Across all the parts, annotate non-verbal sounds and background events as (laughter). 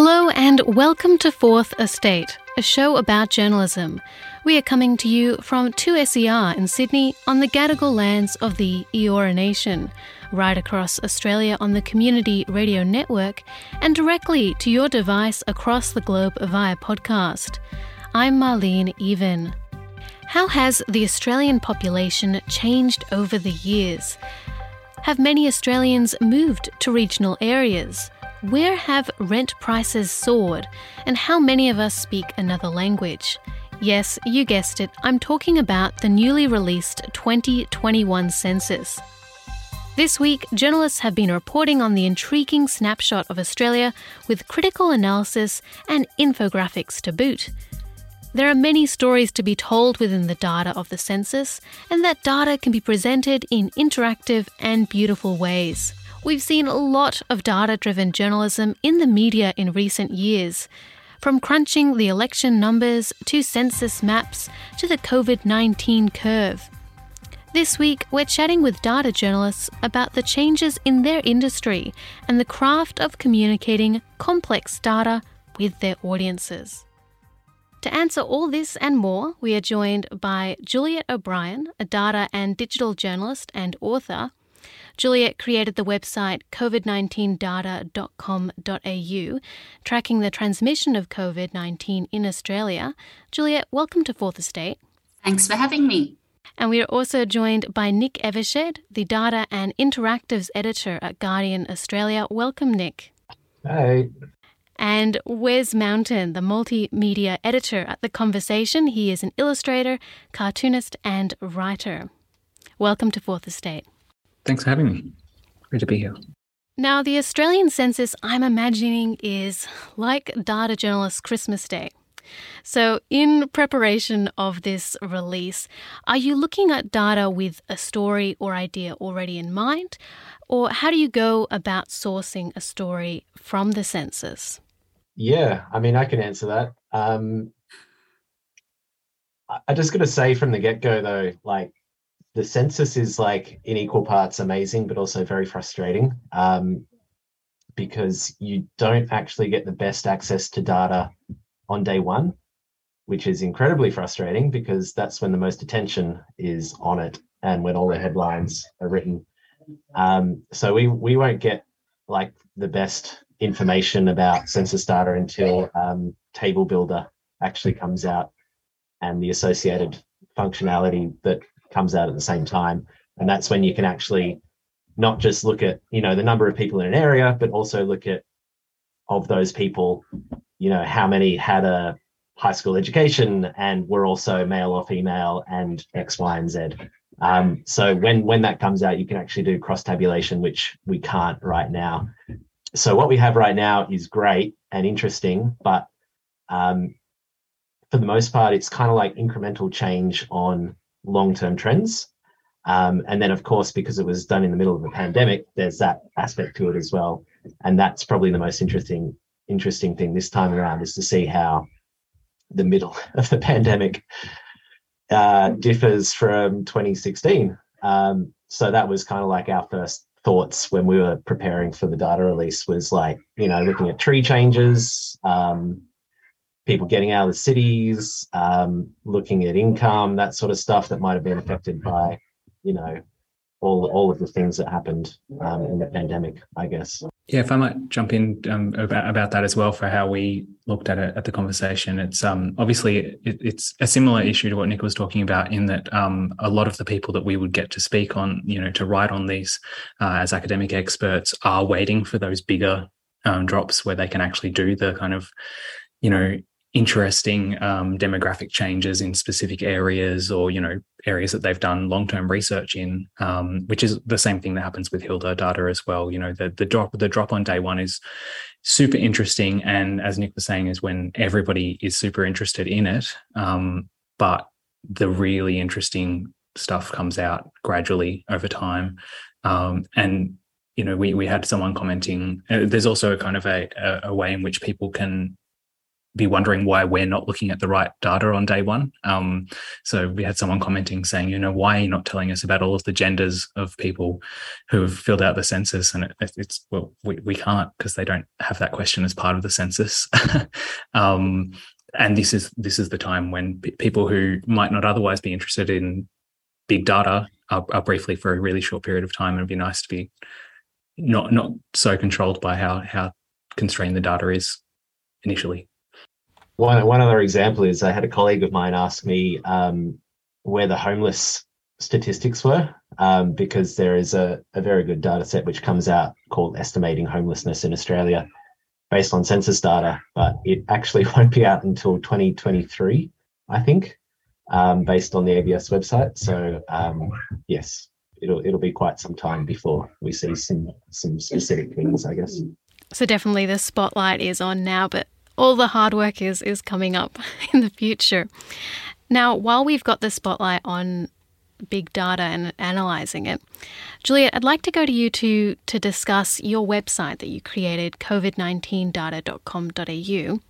Hello and welcome to Fourth Estate, a show about journalism. We are coming to you from 2SER in Sydney on the Gadigal lands of the Eora Nation, right across Australia on the Community Radio Network, and directly to your device across the globe via podcast. I'm Marlene Even. How has the Australian population changed over the years? Have many Australians moved to regional areas? Where have rent prices soared, and how many of us speak another language? Yes, you guessed it, I'm talking about the newly released 2021 census. This week, journalists have been reporting on the intriguing snapshot of Australia with critical analysis and infographics to boot. There are many stories to be told within the data of the census, and that data can be presented in interactive and beautiful ways. We've seen a lot of data driven journalism in the media in recent years. From crunching the election numbers to census maps to the COVID 19 curve. This week, we're chatting with data journalists about the changes in their industry and the craft of communicating complex data with their audiences. To answer all this and more, we are joined by Juliet O'Brien, a data and digital journalist and author, Juliet created the website covid19data.com.au, tracking the transmission of COVID 19 in Australia. Juliet, welcome to Fourth Estate. Thanks for having me. And we are also joined by Nick Evershed, the Data and Interactives Editor at Guardian Australia. Welcome, Nick. Hey. And Wes Mountain, the multimedia editor at The Conversation. He is an illustrator, cartoonist, and writer. Welcome to Fourth Estate. Thanks for having me. Great to be here. Now, the Australian census, I'm imagining, is like data journalist Christmas Day. So, in preparation of this release, are you looking at data with a story or idea already in mind? Or how do you go about sourcing a story from the census? Yeah, I mean, I can answer that. Um, I just got to say from the get go, though, like the census is like in equal parts amazing, but also very frustrating um, because you don't actually get the best access to data on day one, which is incredibly frustrating because that's when the most attention is on it and when all the headlines are written. Um, so we we won't get like the best information about census data until um, Table Builder actually comes out and the associated functionality that comes out at the same time. And that's when you can actually not just look at, you know, the number of people in an area, but also look at of those people, you know, how many had a high school education and were also male or female and X, Y, and Z. Um, so when when that comes out, you can actually do cross tabulation, which we can't right now. So what we have right now is great and interesting, but um, for the most part, it's kind of like incremental change on long term trends. Um, and then, of course, because it was done in the middle of a pandemic, there's that aspect to it as well. And that's probably the most interesting interesting thing this time around is to see how the middle (laughs) of the pandemic uh, differs from 2016. Um, so that was kind of like our first thoughts when we were preparing for the data release was like you know looking at tree changes um, people getting out of the cities, um, looking at income, that sort of stuff that might have been affected by, you know, all all of the things that happened um, in the pandemic, I guess. Yeah, if I might jump in um, about about that as well for how we looked at it at the conversation, it's um, obviously it, it's a similar issue to what Nick was talking about in that um, a lot of the people that we would get to speak on, you know, to write on these uh, as academic experts are waiting for those bigger um, drops where they can actually do the kind of you know interesting um, demographic changes in specific areas or you know areas that they've done long-term research in um, which is the same thing that happens with hilda data as well. You know the, the drop the drop on day one is super interesting and as nick was saying is when everybody is super interested in it um, but the really interesting stuff comes out gradually over time. Um, and you know we we had someone commenting uh, there's also a kind of a, a, a way in which people can be wondering why we're not looking at the right data on day one. Um, so we had someone commenting saying, you know, why are you not telling us about all of the genders of people who have filled out the census? And it, it's well, we, we can't because they don't have that question as part of the census. (laughs) um, and this is this is the time when people who might not otherwise be interested in big data are, are briefly for a really short period of time. And it'd be nice to be not not so controlled by how how constrained the data is initially. One one other example is I had a colleague of mine ask me um, where the homeless statistics were um, because there is a, a very good data set which comes out called estimating homelessness in Australia based on census data, but it actually (laughs) won't be out until 2023, I think, um, based on the ABS website. So um, yes, it'll it'll be quite some time before we see some some specific things, I guess. So definitely the spotlight is on now, but all the hard work is is coming up (laughs) in the future. Now, while we've got the spotlight on big data and analyzing it, Juliet, I'd like to go to you to to discuss your website that you created, covid19data.com.au.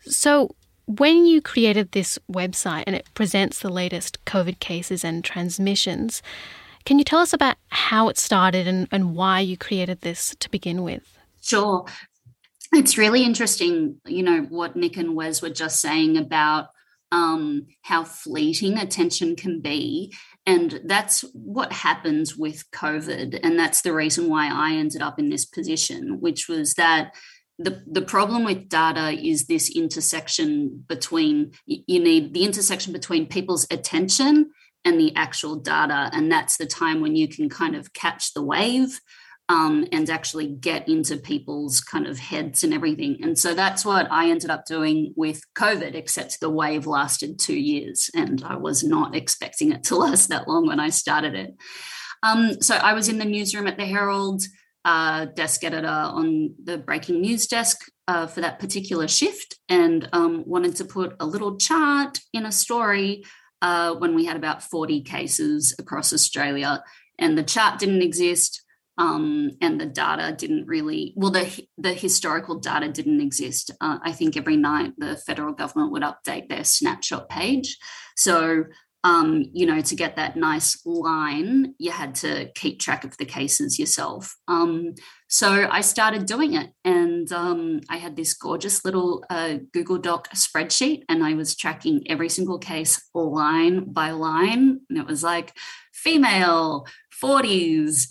So, when you created this website and it presents the latest COVID cases and transmissions, can you tell us about how it started and, and why you created this to begin with? Sure. It's really interesting, you know, what Nick and Wes were just saying about um, how fleeting attention can be. And that's what happens with COVID. And that's the reason why I ended up in this position, which was that the, the problem with data is this intersection between you need the intersection between people's attention and the actual data and that's the time when you can kind of catch the wave um, and actually get into people's kind of heads and everything. And so that's what I ended up doing with COVID, except the wave lasted two years and I was not expecting it to (laughs) last that long when I started it. Um, so I was in the newsroom at the Herald, uh, desk editor on the breaking news desk uh, for that particular shift, and um, wanted to put a little chart in a story uh, when we had about 40 cases across Australia. And the chart didn't exist um, and the data didn't really well the the historical data didn't exist. Uh, i think every night the federal government would update their snapshot page. So um, you know to get that nice line you had to keep track of the cases yourself. Um, so i started doing it and um, i had this gorgeous little uh, google doc spreadsheet and i was tracking every single case line by line. And it was like female 40s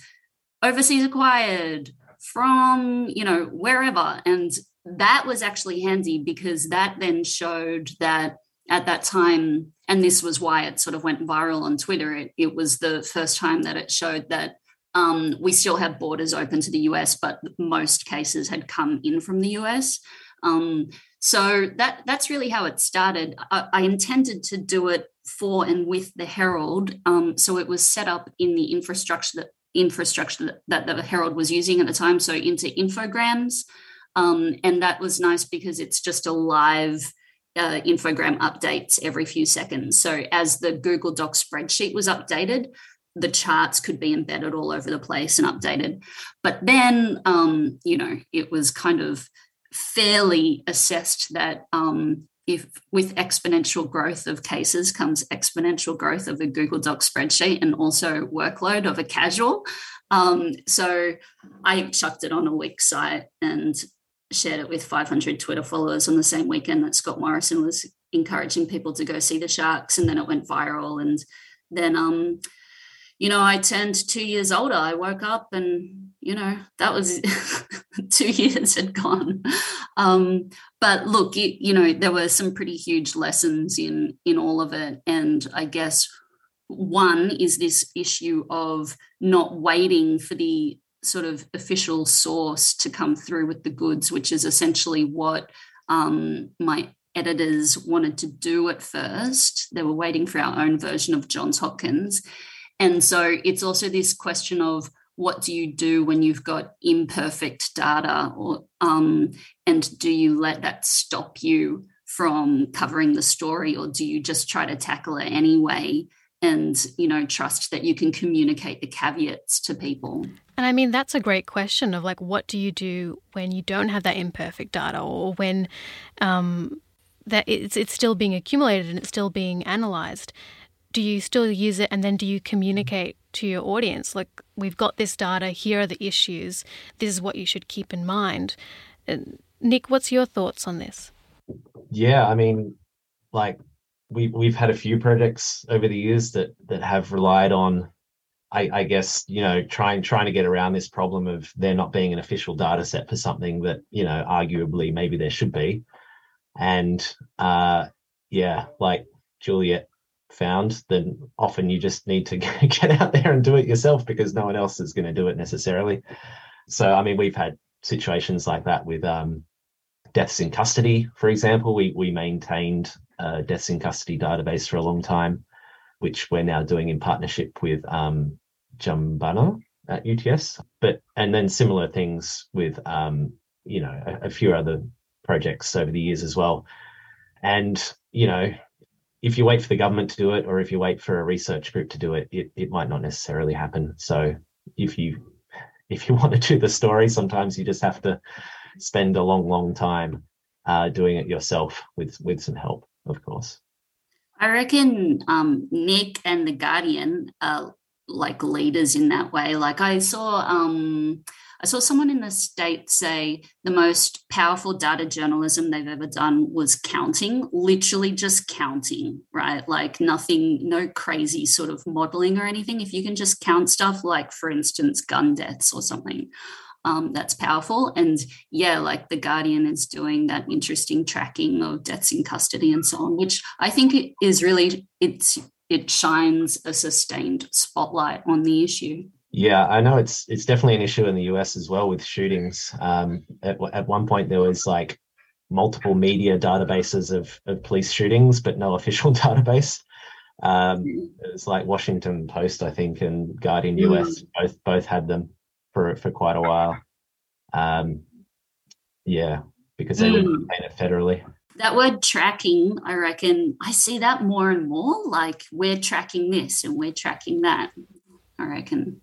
overseas acquired from you know wherever. And that was actually handy because that then showed that at that time and this was why it sort of went viral on twitter it, it was the first time that it showed that um, we still have borders open to the us but most cases had come in from the us um, so that that's really how it started. I, I, intended to do it for and with the herald um, so it was set up in the infrastructure that infrastructure that, the Herald was using at the time, so into infograms. Um, and that was nice because it's just a live uh, infogram updates every few seconds. So as the Google Doc spreadsheet was updated, the charts could be embedded all over the place and updated. But then, um, you know, it was kind of fairly assessed that um, if with exponential growth of cases comes exponential growth of a Google Doc spreadsheet and also workload of a casual. Um, so I chucked it on a Wix site and shared it with 500 Twitter followers on the same weekend that Scott Morrison was encouraging people to go see the Sharks, and then it went viral. And then, um, you know, I turned two years older. I woke up and you know that was (laughs) two years had gone. Um, but look you, you know there were some pretty huge lessons in in all of it. And i guess one is this issue of not waiting for the sort of official source to come through with the goods which is essentially what um, my editors wanted to do at first. They were waiting for our own version of johns hopkins. And so it's also this question of what do you do when you've got imperfect data or um, and do you let that stop you from covering the story or do you just try to tackle it anyway and you know trust that you can communicate the caveats to people? And i mean that's a great question of like what do you do when you don't have that imperfect data or when um, that it's it's still being accumulated and it's still being analyzed do you still use it? And then do you communicate to your audience like we've got this data here are the issues this is what you should keep in mind. And nick what's your thoughts on this? Yeah i mean like we we've had a few projects over the years that that have relied on I, I, guess you know trying trying to get around this problem of there not being an official data set for something that you know arguably maybe there should be. And uh yeah like juliet found then often you just need to (laughs) get out there and do it yourself because no one else is going to do it necessarily. So i mean we've had situations like that with um deaths in custody for example. We we maintained a deaths in custody database for a long time which we're now doing in partnership with um jumbunna at uts but and then similar things with um you know a, a few other projects over the years as well. And, you know, if you wait for the government to do it or if you wait for a research group to do it, it, it might not necessarily happen. So if you if you (laughs) want to do the story, sometimes you just have to spend a long, long time uh, doing it yourself with with some help, of course. I reckon um, Nick and the Guardian are like leaders in that way. Like I saw um, I saw someone in the state say the most powerful data journalism they've ever done was counting, literally just counting, right? Like nothing, no crazy sort of modeling or anything. If you can just count stuff, like for instance, gun deaths or something, um, that's powerful. And yeah, like The Guardian is doing that interesting tracking of deaths in custody and so on, which I think is really, it's, it shines a sustained spotlight on the issue. Yeah, I know it's it's definitely an issue in the US as well with shootings. Um, at at one point there was like multiple media databases of of police shootings, but no (laughs) official database. Um, it was like Washington Post, I think, and Guardian mm. US both both had them for for quite a while. Um, yeah, because they mm. would pay it federally. That word tracking, I reckon, I see that more and more. Like we're tracking this and we're tracking that. I reckon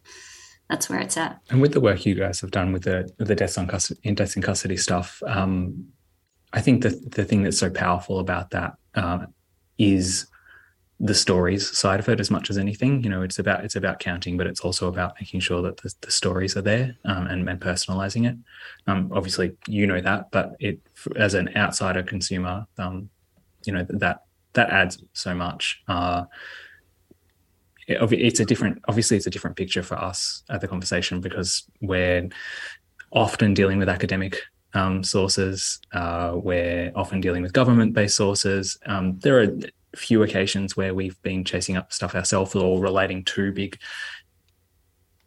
that's where it's at. And with the work you guys have done with the with the deaths on custody, in deaths in custody stuff, um, I think the the thing that's so powerful about that uh, is the stories side of it as much as anything. You know, it's about it's about counting, but it's also about making sure that the, the stories are there um, and, and personalizing it. Um, obviously, you know that, but it as an outsider consumer, um, you know that that adds so much. Uh, it's a different obviously it's a different picture for us at the conversation because we're often dealing with academic um, sources uh, we're often dealing with government-based sources um, there are few occasions where we've been chasing up stuff ourselves or relating to big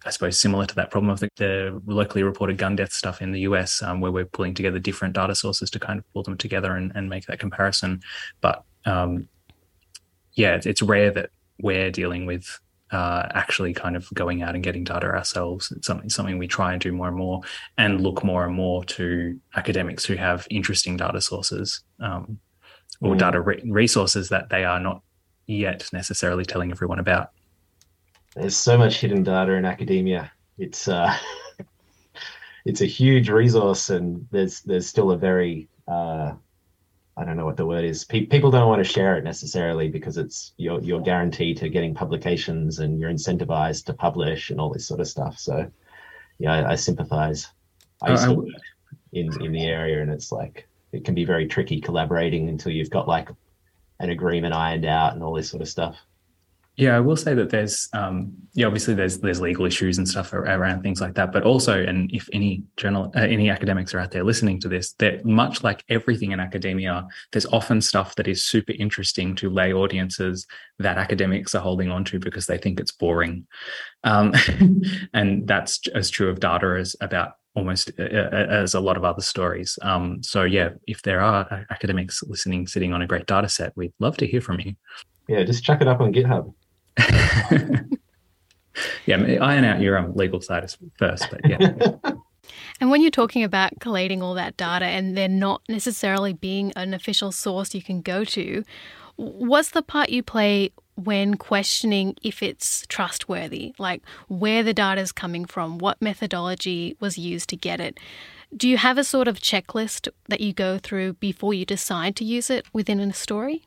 I suppose similar to that problem of the, the locally reported gun death stuff in the US, um, where we're pulling together different data sources to kind of pull them together and, and make that comparison. But um, yeah, it's, it's rare that we're dealing with uh, actually kind of going out and getting data ourselves. It's something something we try and do more and more, and look more and more to academics who have interesting data sources um, or mm. data re- resources that they are not yet necessarily telling everyone about. There's so much hidden data in academia. It's uh, (laughs) it's a huge resource, and there's there's still a very uh, I don't know what the word is. Pe- people don't want to share it necessarily because it's you're you're guaranteed to getting publications and you're incentivized to publish and all this sort of stuff. So, yeah, I, I sympathize. I used to work in in the area, and it's like it can be very tricky collaborating until you've got like an agreement ironed out and all this sort of stuff. Yeah, I will say that there's, um, yeah, obviously there's there's legal issues and stuff around things like that, but also, and if any journal, uh, any academics are out there listening to this, that much like everything in academia, there's often stuff that is super interesting to lay audiences that academics are holding on to because they think it's boring, um, (laughs) and that's as true of data as about almost uh, uh, as a lot of other stories. Um, so yeah, if there are academics listening, sitting on a great data set, we'd love to hear from you. Yeah, just chuck it up on GitHub. (laughs) yeah, iron out your um, legal status first, but yeah. (laughs) And when you're talking about collating all that data and there not necessarily being an official source you can go to, what's the part you play when questioning if it's trustworthy, like where the data is coming from, what methodology was used to get it. Do you have a sort of checklist that you go through before you decide to use it within a story?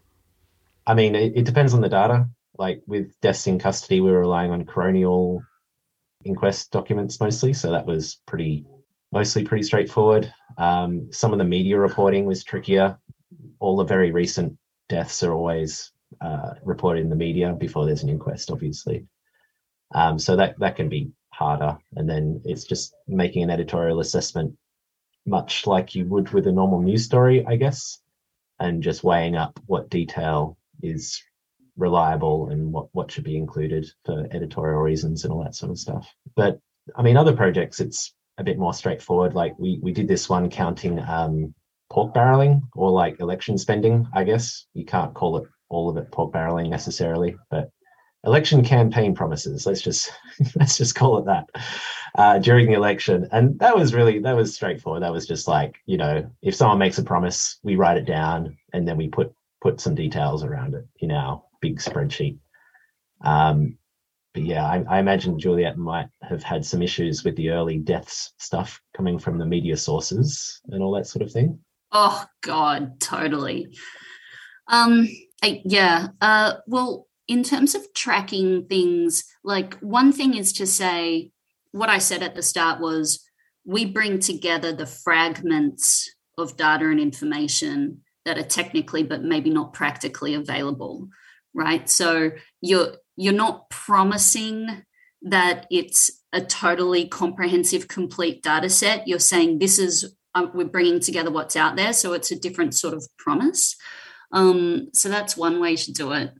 I mean, it, it depends on the data. Like with deaths in custody, we were relying on coronial inquest documents mostly, so that was pretty mostly pretty straightforward. Um, some of the media reporting was trickier. All the very recent deaths are always uh, reported in the media before there's an inquest, obviously. Um, so that that can be harder, and then it's just making an editorial assessment, much like you would with a normal news story, I guess, and just weighing up what detail is reliable and what what should be included for editorial reasons and all that sort of stuff. But I mean, other projects, it's a bit more straightforward. Like we we did this one counting um, pork barreling or like election spending. I guess you can't call it all of it pork barreling necessarily, but election campaign promises. Let's just (laughs) let's just call it that uh, during the election, and that was really that was straightforward. That was just like you know, if someone makes a promise, we write it down, and then we put put some details around it in our big spreadsheet. Um, but yeah, I, I, imagine Juliet might have had some issues with the early deaths stuff coming from the media sources and all that sort of thing. Oh God, totally. Um, I, yeah. Uh, well, in terms of tracking things, like one thing is to say what I said at the start was we bring together the fragments of data and information that are technically but maybe not practically available right? So you're you're not promising that it's a totally comprehensive complete data set. You're saying this is uh, we're bringing together what's out there so it's a different sort of promise. Um, so that's one way to do it.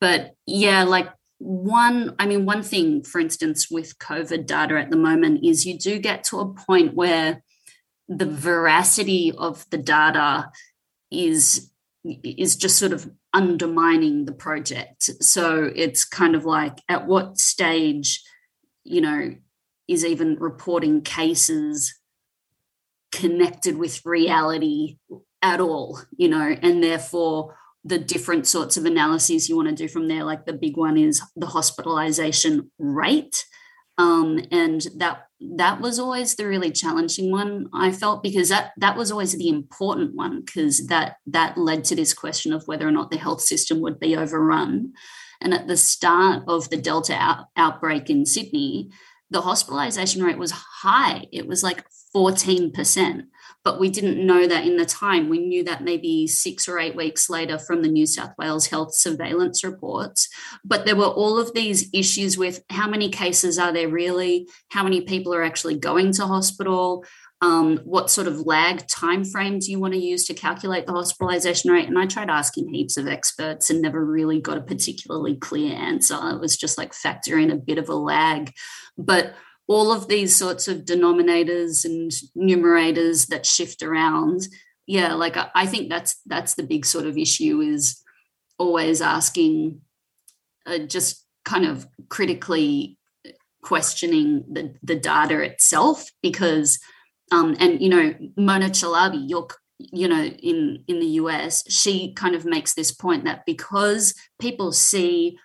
But yeah like one i mean one thing for instance with covid data at the moment is you do get to a point where the veracity of the data is is just sort of undermining the project. So it's kind of like at what stage you know is even reporting cases connected with reality at all you know? And therefore the different sorts of analyses you want to do from there like the big one is the hospitalization rate um, and that that was always the really challenging one i felt because that that was always the important one because that that led to this question of whether or not the health system would be overrun. And at the start of the delta out, outbreak in sydney the hospitalization rate was high. It was like 14% but we didn't know that in the time. We knew that maybe six or eight weeks later from the New South Wales health surveillance reports. But there were all of these issues with how many cases are there really? How many people are actually going to hospital? Um, what sort of lag time frame do you want to use to calculate the hospitalization rate? And I tried asking heaps of experts and never really got a particularly clear answer. It was just like factor in a bit of a lag. But all of these sorts of denominators and numerators that shift around. Yeah like i think that's that's the big sort of issue is always asking uh, just kind of critically questioning the, the data itself because um, and you know mona chalabi you're you know in in the us she kind of makes this point that because people see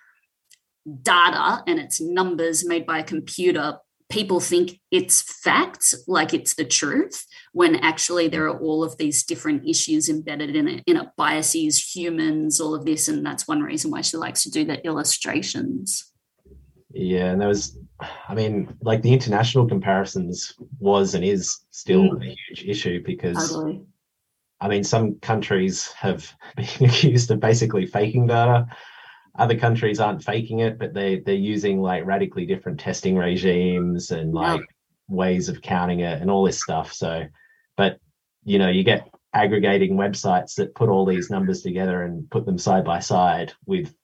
data and its numbers made by a computer people think it's facts, like it's the truth, when actually there are all of these different issues embedded in it, in it, biases, humans, all of this. And that's one reason why she likes to do the illustrations. Yeah, and there was, I mean, like the international comparisons was and is still mm. a huge issue because, totally. I mean, some countries have (laughs) been accused of basically faking data other countries aren't faking it, but they they're using like radically different testing regimes and like yeah. ways of counting it and all this stuff. So, but you know, you get aggregating websites that put all these numbers together and put them side by side with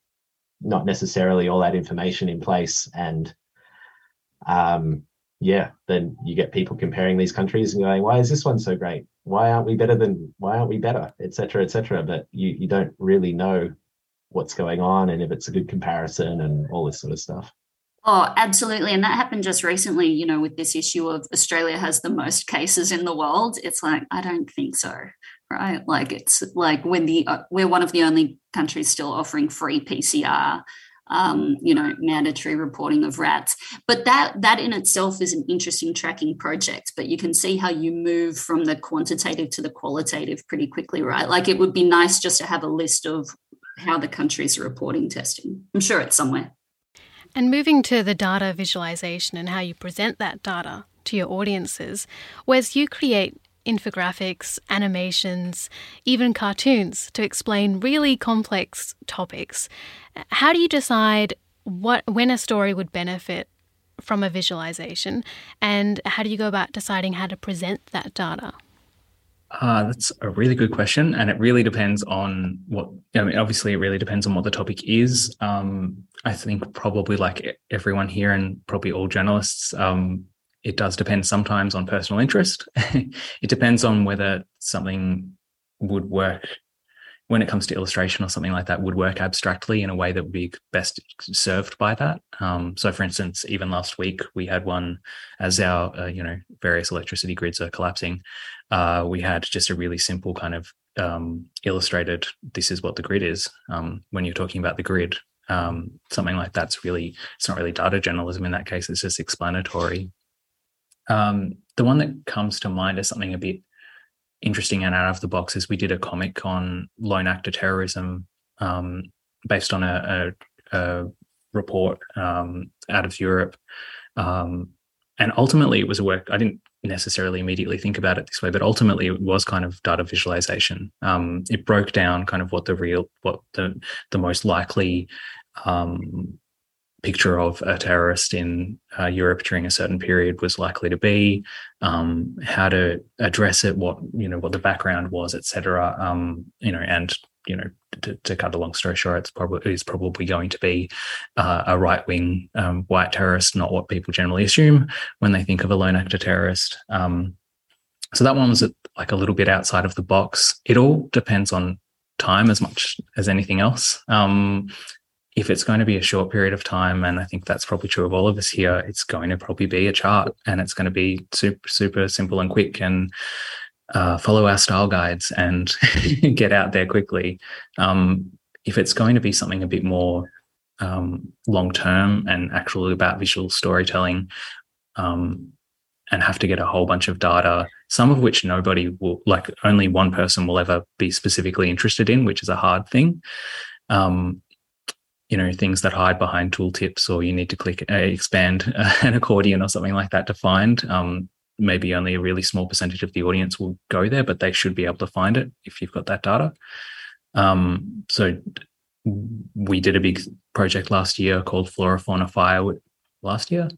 not necessarily all that information in place and um yeah then you get people comparing these countries and going why is this one so great why aren't we better than why aren't we better etc etc but you you don't really know what's going on and if it's a good comparison and all this sort of stuff. Oh, absolutely. And that happened just recently, you know, with this issue of Australia has the most cases in the world. It's like, I don't think so. right? Like it's like we're the uh, we're one of the only countries still offering free PCR um, you know, mandatory reporting of rats. But that that in itself is an interesting tracking project. But you can see how you move from the quantitative to the qualitative pretty quickly, right? Like it would be nice just to have a list of how the countries are reporting testing. I'm sure it's somewhere. And moving to the data visualization and how you present that data to your audiences, whereas you create infographics, animations, even cartoons to explain really complex topics. How do you decide what when a story would benefit from a visualization and how do you go about deciding how to present that data? Uh, that's a really good question, and it really depends on what. I mean, obviously, it really depends on what the topic is. Um, I think probably like everyone here, and probably all journalists, um, it does depend sometimes on personal interest. (laughs) it depends on whether something would work when it comes to illustration or something like that would work abstractly in a way that would be best served by that. Um, so, for instance, even last week we had one as our uh, you know various electricity grids are collapsing. Uh, we had just a really simple kind of um, illustrated. This is what the grid is. Um, when you're talking about the grid, um, something like that's really it's not really data journalism in that case. It's just explanatory. Um, the one that comes to mind is something a bit interesting and out of the box is we did a comic on lone actor terrorism um, based on a, a, a report um, out of Europe. Um, and ultimately, it was a work I didn't necessarily immediately think about it this way, but ultimately, it was kind of data visualization. Um, it broke down kind of what the real, what the the most likely um, picture of a terrorist in uh, Europe during a certain period was likely to be, um, how to address it, what you know, what the background was, etc. Um, you know, and you know, to, to, cut a long story short, it's probably is probably going to be uh, a right wing um, white terrorist, not what people generally assume when they think of a lone actor terrorist. Um, so that one was like a little bit outside of the box. It all depends on time as much as anything else. Um, if it's going to be a short period of time, and I think that's probably true of all of us here, it's going to probably be a chart and it's going to be super, super simple and quick and uh, follow our style guides and (laughs) get out there quickly. Um, if it's going to be something a bit more um, long term and actually about visual storytelling, um, and have to get a whole bunch of data, some of which nobody will, like only one person will ever be specifically interested in, which is a hard thing. Um, you know things that hide behind tooltips or you need to click uh, expand uh, (laughs) an accordion or something like that to find um, maybe only a really small percentage of the audience will go there but they should be able to find it if you've got that data. Um, so we did a big project last year called flora fauna fire last year?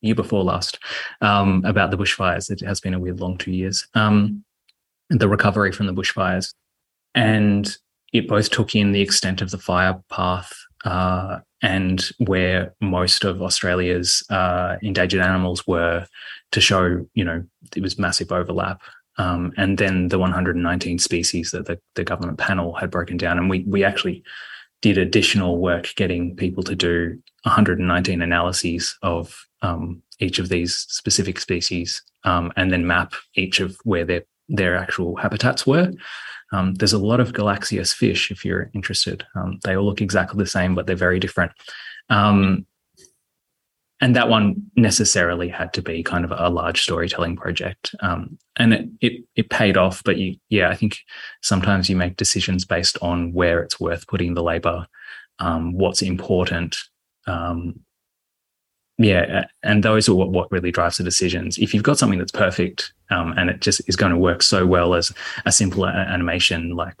Year before last um, about the bushfires. It has been a weird long two years. Um, the recovery from the bushfires. And it both took in the extent of the fire path uh, and where most of Australia's uh, endangered animals were to show, you know, it was massive overlap. Um, and then the 119 species that the, the government panel had broken down. And we, we actually did additional work getting people to do 119 analyses of um, each of these specific species um, and then map each of where their, their actual habitats were. Um, there's a lot of Galaxias fish if you're interested. Um, they all look exactly the same, but they're very different. Um, and that one necessarily had to be kind of a large storytelling project, um, and it, it, it paid off. But you, yeah, I think sometimes you make decisions based on where it's worth putting the labor, um, what's important, um, yeah and those are what, what really drives the decisions if you've got something that's perfect um, and it just is going to work so well as a simple animation like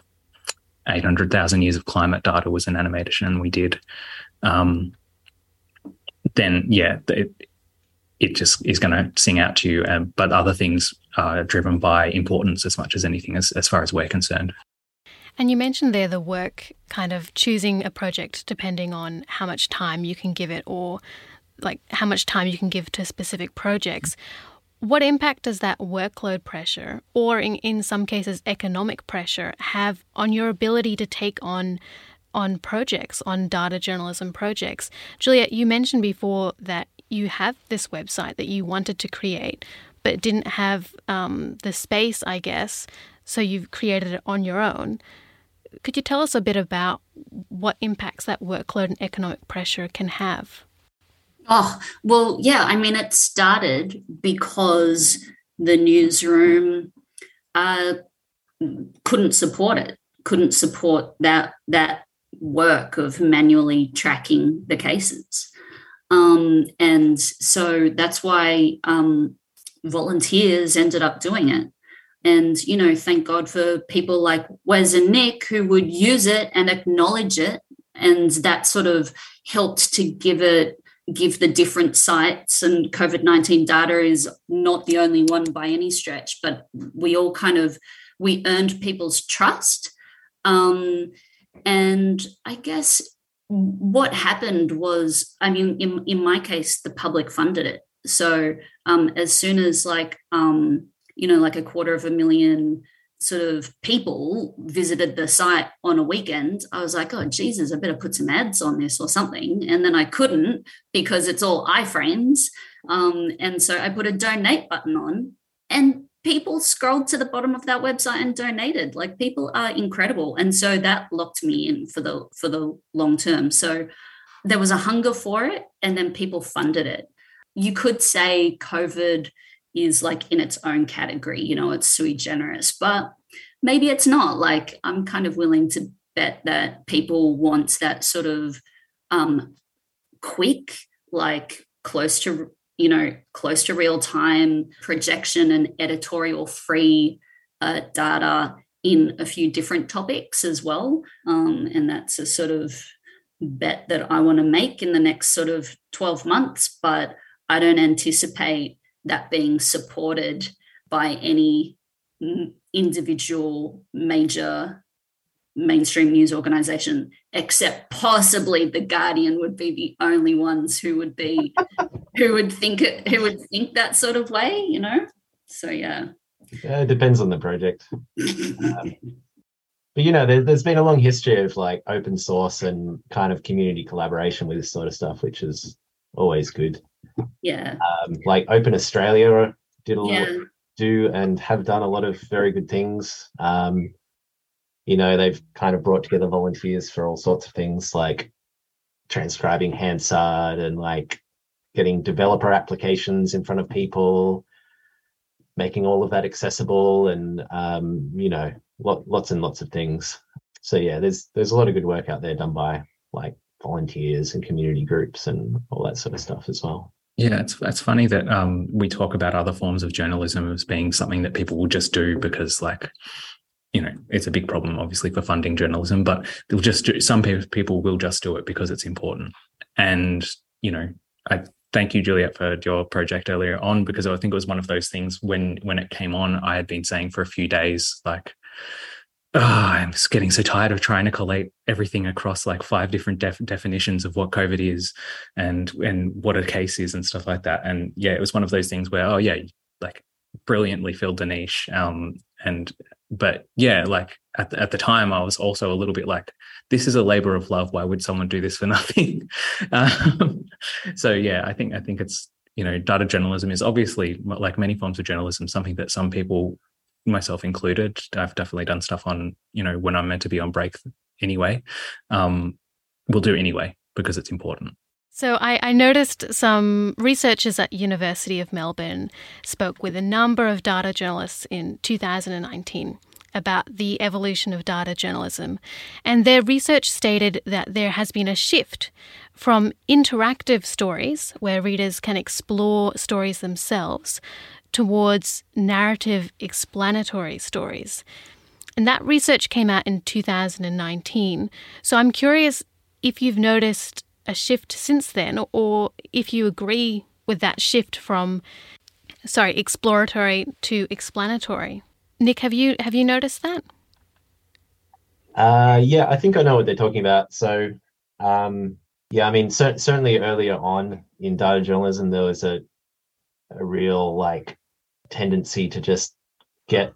800000 years of climate data was an animation we did um, then yeah it, it just is going to sing out to you um, but other things are driven by importance as much as anything as, as far as we're concerned and you mentioned there the work kind of choosing a project depending on how much time you can give it or like how much time you can give to specific projects. What impact does that workload pressure, or in, in some cases economic pressure, have on your ability to take on on projects, on data journalism projects? Juliet, you mentioned before that you have this website that you wanted to create, but didn't have um, the space, I guess, so you've created it on your own. Could you tell us a bit about what impacts that workload and economic pressure can have? Oh, well, yeah. I mean, it started because the newsroom uh, couldn't support it, couldn't support that that work of manually tracking the cases. Um, and so that's why um, volunteers ended up doing it. And, you know, thank God for people like Wes and Nick who would use it and acknowledge it. And that sort of helped to give it, give the different sites. And COVID 19 data is not the only one by any stretch, but we all kind of, we earned people's trust. Um, and I guess what happened was, I mean, in, in my case, the public funded it. So um, as soon as like, um, you know, like a quarter of a million sort of people visited the site on a weekend, I was like, oh, Jesus, I better put some ads on this or something. And then I couldn't because it's all iframes. Um, and so I put a donate button on, and people scrolled to the bottom of that website and donated. Like people are incredible. And so that locked me in for the for the long term. So there was a hunger for it, and then people funded it. You could say COVID is like in its own category, you know, it's sui generis, but maybe it's not. Like, I'm kind of willing to bet that people want that sort of um, quick, like close to, you know, close to real time projection and editorial free uh, data in a few different topics as well. Um, and that's a sort of bet that I want to make in the next sort of 12 months, but I don't anticipate that being supported by any individual major mainstream news organization except possibly the guardian would be the only ones who would be (laughs) who would think it who would think that sort of way you know? So yeah, yeah it depends on the project. (laughs) Um, but you know there, has been a long history of like open source and kind of community collaboration with this sort of stuff which is always good yeah. Um, like Open Australia did a lot, do and have done a lot of very good things. Um, you know, they've kind of brought together volunteers for all sorts of things like transcribing Hansard and like getting developer applications in front of people, making all of that accessible, and um, you know, lot, lots and lots of things. So yeah, there's there's a lot of good work out there done by like volunteers and community groups and all that sort of stuff as well. Yeah, it's it's funny that um, we talk about other forms of journalism as being something that people will just do because, like, you know, it's a big problem, obviously, for funding journalism. But they'll just do, some people will just do it because it's important. And you know, I thank you, Juliet, for your project earlier on because I think it was one of those things when when it came on, I had been saying for a few days, like, oh, I'm just getting so tired of trying to collate everything across like five different def- definitions of what COVID is and and what a case is and stuff like that. And yeah, it was one of those things where oh yeah, like brilliantly filled the niche. Um, and but yeah, like at the, at the time, I was also a little bit like, this is a labor of love. Why would someone do this for (laughs) nothing? um, so yeah, I think I think it's you know data journalism is obviously like many forms of journalism something that some people myself included. I've definitely done stuff on, you know, when I'm meant to be on break anyway. Um, we'll do anyway because it's important. So I, I, noticed some researchers at University of Melbourne spoke with a number of data journalists in 2019 about the evolution of data journalism. And their research stated that there has been a shift from interactive stories, where readers can explore stories themselves, towards narrative explanatory stories. And that research came out in 2019. So I'm curious if you've noticed a shift since then, or if you agree with that shift from, sorry, exploratory to explanatory. Nick, have you have you noticed that? Uh, yeah, I think I know what they're talking about. So, um, yeah, I mean, cer- certainly earlier on in data journalism, there was a a real like tendency to just get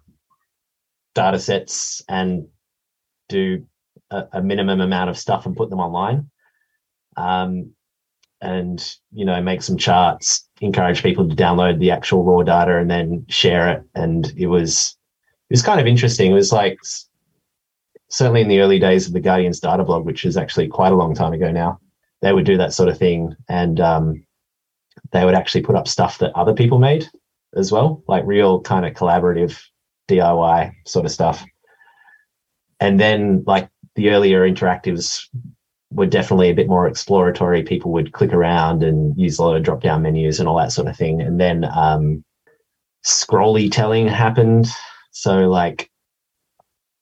data sets and do a, a minimum amount of stuff and put them online. Um, and you know make some charts encourage people to download the actual raw data and then share it and it was it was kind of interesting. It was like certainly in the early days of the Guardian's data blog, which is actually quite a long time ago now, they would do that sort of thing, and um, they would actually put up stuff that other people made as well, like real kind of collaborative DIY sort of stuff. And then like the earlier interactives were definitely a bit more exploratory. People would click around and use a lot of drop down menus and all that sort of thing. And then um, scrolly telling happened. So like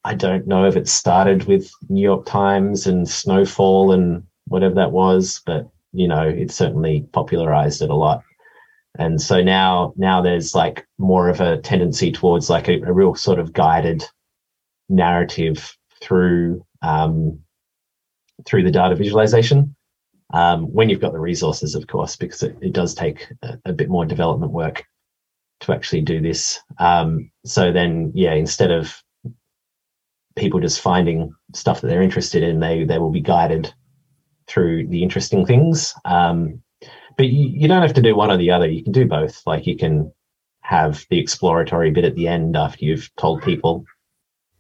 I don't know if it started with New York Times and Snowfall and whatever that was, but you know, it certainly popularized it a lot. And so now, now there's like more of a tendency towards like a, a real sort of guided narrative through um, through the data visualization. Um, when you've got the resources, of course, because it, it does take a, a, bit more development work to actually do this. Um, so then, yeah, instead of people just finding stuff that they're interested in, they they will be guided through the interesting things. Um, but you, you don't have to do one or the other. You can do both. Like you can have the exploratory bit at the end after you've told people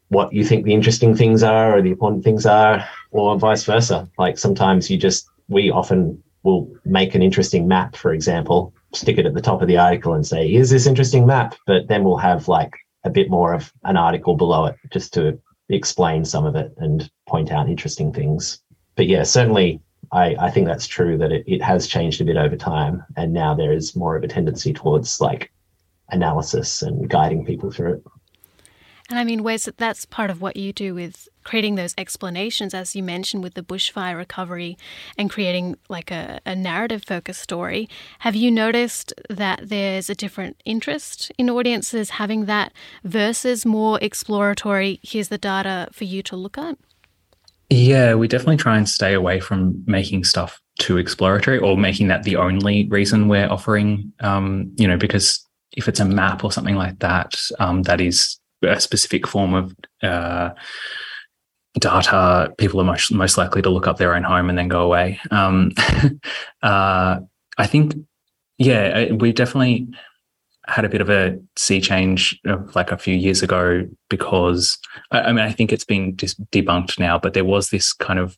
what you think the interesting things are or the important things are, or vice versa. Like sometimes you just, we often will make an interesting map, for example, stick it at the top of the article and say, here's this interesting map. But then we'll have like a bit more of an article below it just to explain some of it and point out interesting things. But yeah, certainly I, I think that's true that it, it has changed a bit over time. And now there is more of a tendency towards like analysis and guiding people through it. And I mean, Wes, that's part of what you do with creating those explanations, as you mentioned, with the bushfire recovery and creating like a, a narrative focused story. Have you noticed that there's a different interest in audiences having that versus more exploratory, here's the data for you to look at? Yeah, we definitely try and stay away from making stuff too exploratory or making that the only reason we're offering, um, you know, because if it's a map or something like that, um, that is a specific form of uh, data, people are most most likely to look up their own home and then go away. Um, (laughs) uh, I think, yeah, we definitely had a bit of a sea change of like a few years ago because I, mean I think it's been debunked now, but there was this kind of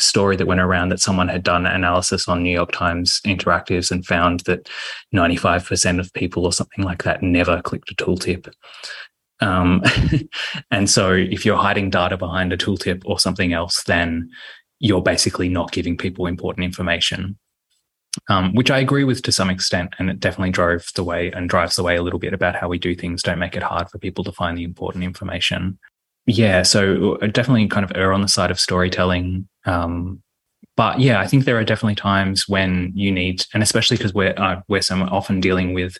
story that went around that someone had done analysis on New York Times interactives and found that 95% of people or something like that never clicked a tooltip. Um, (laughs) and so if you're hiding data behind a tooltip or something else, then you're basically not giving people important information. Um, which I agree with to some extent, and it definitely drove the way and drives the way a little bit about how we do things. Don't make it hard for people to find the important information. Yeah, so uh, definitely kind of err on the side of storytelling. Um, but yeah, I think there are definitely times when you need, and especially because we're uh, we're so often dealing with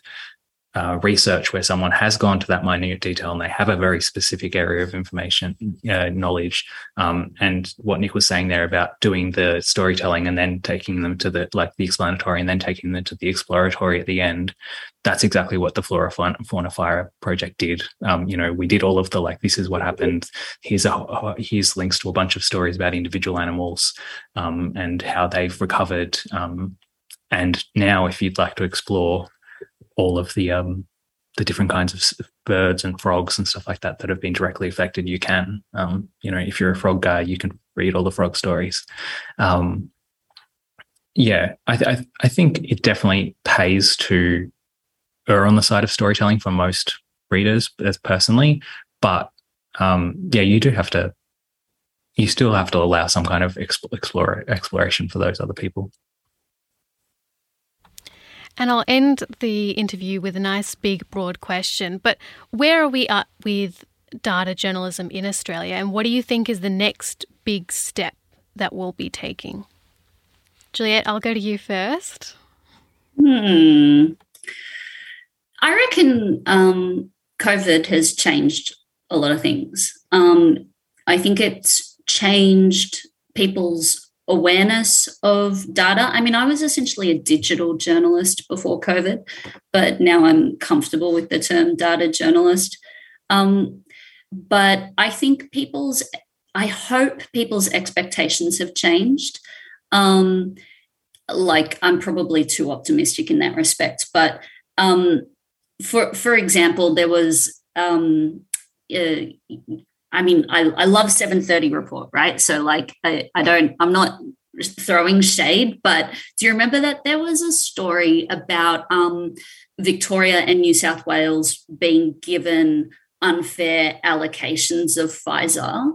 uh, research where someone has gone to that minute detail and they have a very specific area of information uh, knowledge um, and what nick was saying there about doing the storytelling and then taking them to the like the explanatory and then taking them to the exploratory at the end that's exactly what the flora fauna fire project did. Um, you know we did all of the like this is what happened here's a here's links to a bunch of stories about individual animals um, and how they've recovered um, and now if you'd like to explore all of the um, the different kinds of birds and frogs and stuff like that that have been directly affected, you can. Um, you know, if you're a frog guy, you can read all the frog stories. Um, yeah, I, th- I think it definitely pays to err on the side of storytelling for most readers, as personally. But um, yeah, you do have to. You still have to allow some kind of explore, exploration for those other people. And I'll end the interview with a nice, big, broad question. But where are we at with data journalism in Australia, and what do you think is the next big step that we'll be taking? Juliet, I'll go to you first. Hmm. I reckon um, COVID has changed a lot of things. Um, I think it's changed people's awareness of data. I mean, I was essentially a digital journalist before COVID, but now I'm comfortable with the term data journalist. Um, but I think people's, I hope people's expectations have changed. Um, like, I'm probably too optimistic in that respect, but um, for for example, there was um, uh, I mean, I, I love 730 report, right? So like I, I don't, I'm not throwing shade, but do you remember that there was a story about um, Victoria and New South Wales being given unfair allocations of Pfizer?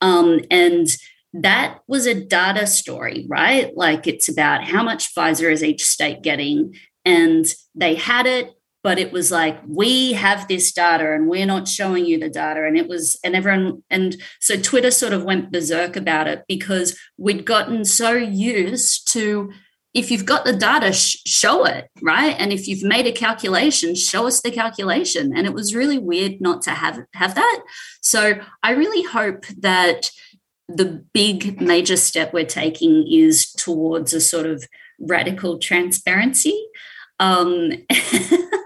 Um, and that was a data story, right? Like it's about how much Pfizer is each state getting. And they had it but it was like we have this data and we're not showing you the data. And it was and everyone and so twitter sort of went berserk about it because we'd gotten so used to if you've got the data sh- show it right? And if you've made a calculation show us the calculation. And it was really weird not to have have that. So i really hope that the big major step we're taking is towards a sort of radical transparency. Um, (laughs)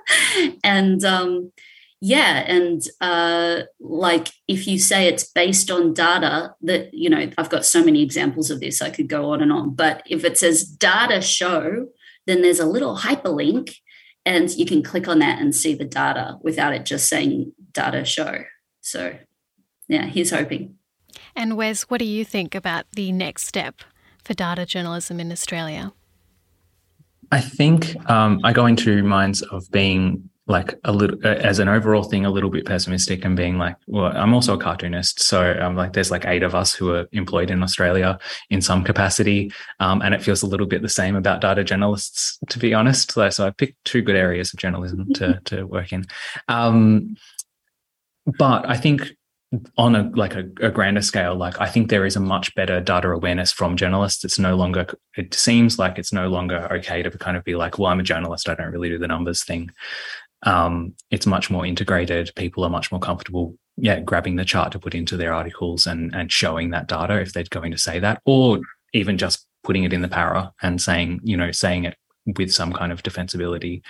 and um, yeah, and uh, like if you say it's based on data, that you know, I've got so many examples of this. I could go on and on. But if it says data show, then there's a little hyperlink, and you can click on that and see the data without it just saying data show. So, yeah, here's hoping. And Wes, what do you think about the next step for data journalism in Australia? I think um, I go into minds of being like a little uh, as an overall thing a little bit pessimistic and being like well i'm also a cartoonist so i'm like there's like eight of us who are employed in australia in some capacity um, and it feels a little bit the same about data journalists to be honest. So, so i picked two good areas of journalism to to work in. Um, but i think on a like a, a, grander scale like i think there is a much better data awareness from journalists. It's no longer it seems like it's no longer okay to kind of be like well i'm a journalist i don't really do the numbers thing. Um, it's much more integrated. People are much more comfortable yeah grabbing the chart to put into their articles and and showing that data if they're going to say that or even just putting it in the para and saying you know saying it with some kind of defensibility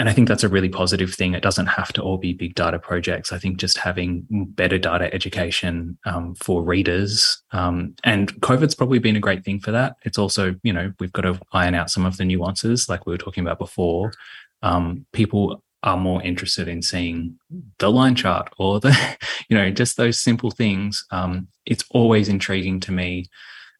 and I think that's a really positive thing. It doesn't have to all be big data projects. I think just having better data education um, for readers, um, and COVID's probably been a great thing for that. It's also, you know, we've got to iron out some of the nuances, like we were talking about before. Um, people are more interested in seeing the line chart or the, (laughs) you know, just those simple things. Um, it's always intriguing to me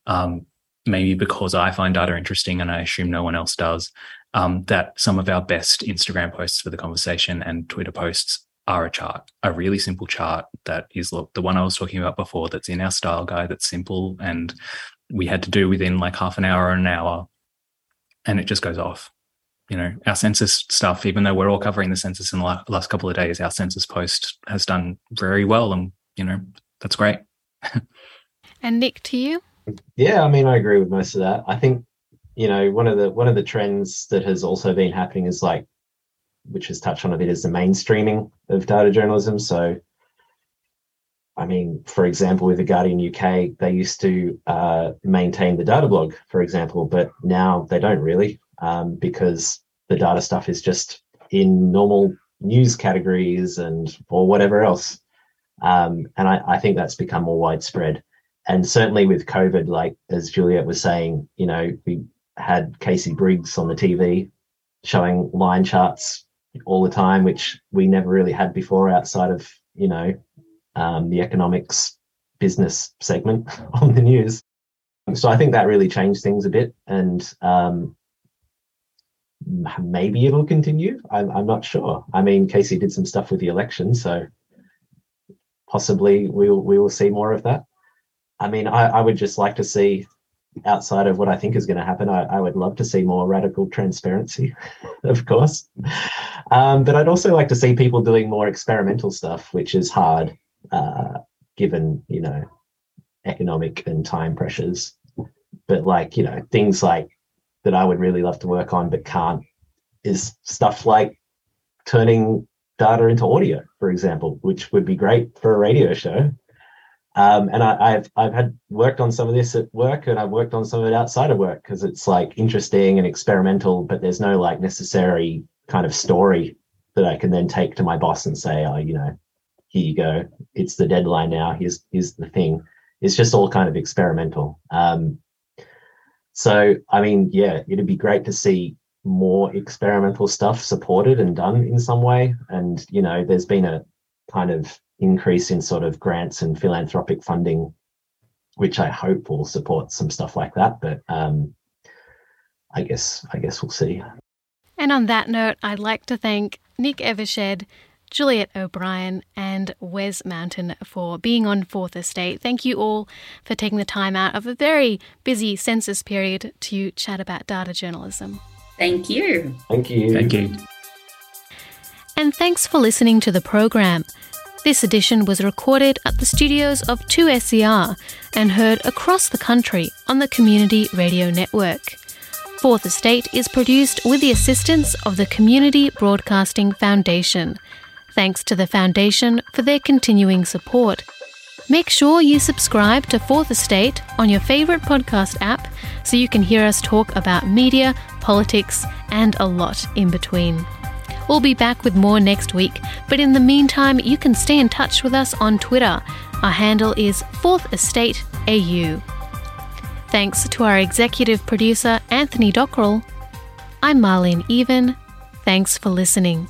um, maybe because I find data interesting and I assume no one else does, um, that some of our best Instagram posts for the conversation and Twitter posts are a chart, a really simple chart that is look the one I was talking about before that's in our style guide that's simple and we had to do within like half an hour or an hour and it just goes off. You know, our census stuff, even though we're all covering the census in the last couple of days, our census post has done very well and, you know, that's great. (laughs) and Nick, to you? Yeah, I mean, I agree with most of that. I think you know one of the one of the trends that has also been happening is like which has touched on a bit is the mainstreaming of data journalism. So i mean for example with the guardian uk they used to uh, maintain the data blog for example but now they don't really um, because the data stuff is just in normal news categories and or whatever else. Um, and I, I think that's become more widespread. And certainly with COVID, like as Juliet was saying, you know, we had Casey Briggs on the TV showing line charts all the time, which we never really had before outside of, you know, um, the economics business segment (laughs) on the news. So I think that really changed things a bit. And um, maybe it'll continue. I'm, I'm not sure. I mean, Casey did some stuff with the election, so possibly we'll we will see more of that. I mean, I, I would just like to see, outside of what I think is going to happen, I, I would love to see more radical transparency, (laughs) of course. Um, but I'd also like to see people doing more experimental stuff, which is hard, uh, given you know economic and time pressures. But like you know things like that, I would really love to work on, but can't. Is stuff like turning data into audio, for example, which would be great for a radio show. Um, and I, have I've had worked on some of this at work, and I've worked on some of it outside of work because it's like interesting and experimental, but there's no like necessary kind of story that I can then take to my boss and say, oh, you know, here you go, it's the deadline now. Here's here's the thing. It's just all kind of experimental. Um, so I mean, yeah, it'd be great to see more experimental stuff supported and done in some way. And you know, there's been a kind of increase in sort of grants and philanthropic funding, which I hope will support some stuff like that. But um, I guess I guess we'll see. And on that note, I'd like to thank Nick Evershed, Juliet O'Brien, and Wes Mountain for being on Fourth Estate. Thank you all for taking the time out of a very busy census period to chat about data journalism. Thank you. Thank you. Thank you. And thanks for listening to the program. This edition was recorded at the studios of 2SER and heard across the country on the Community Radio Network. Fourth Estate is produced with the assistance of the Community Broadcasting Foundation. Thanks to the Foundation for their continuing support. Make sure you subscribe to Fourth Estate on your favourite podcast app so you can hear us talk about media, politics, and a lot in between. We'll be back with more next week, but in the meantime, you can stay in touch with us on Twitter. Our handle is Fourth Estate AU. Thanks to our executive producer, Anthony Dockrell. I'm Marlene Even. Thanks for listening.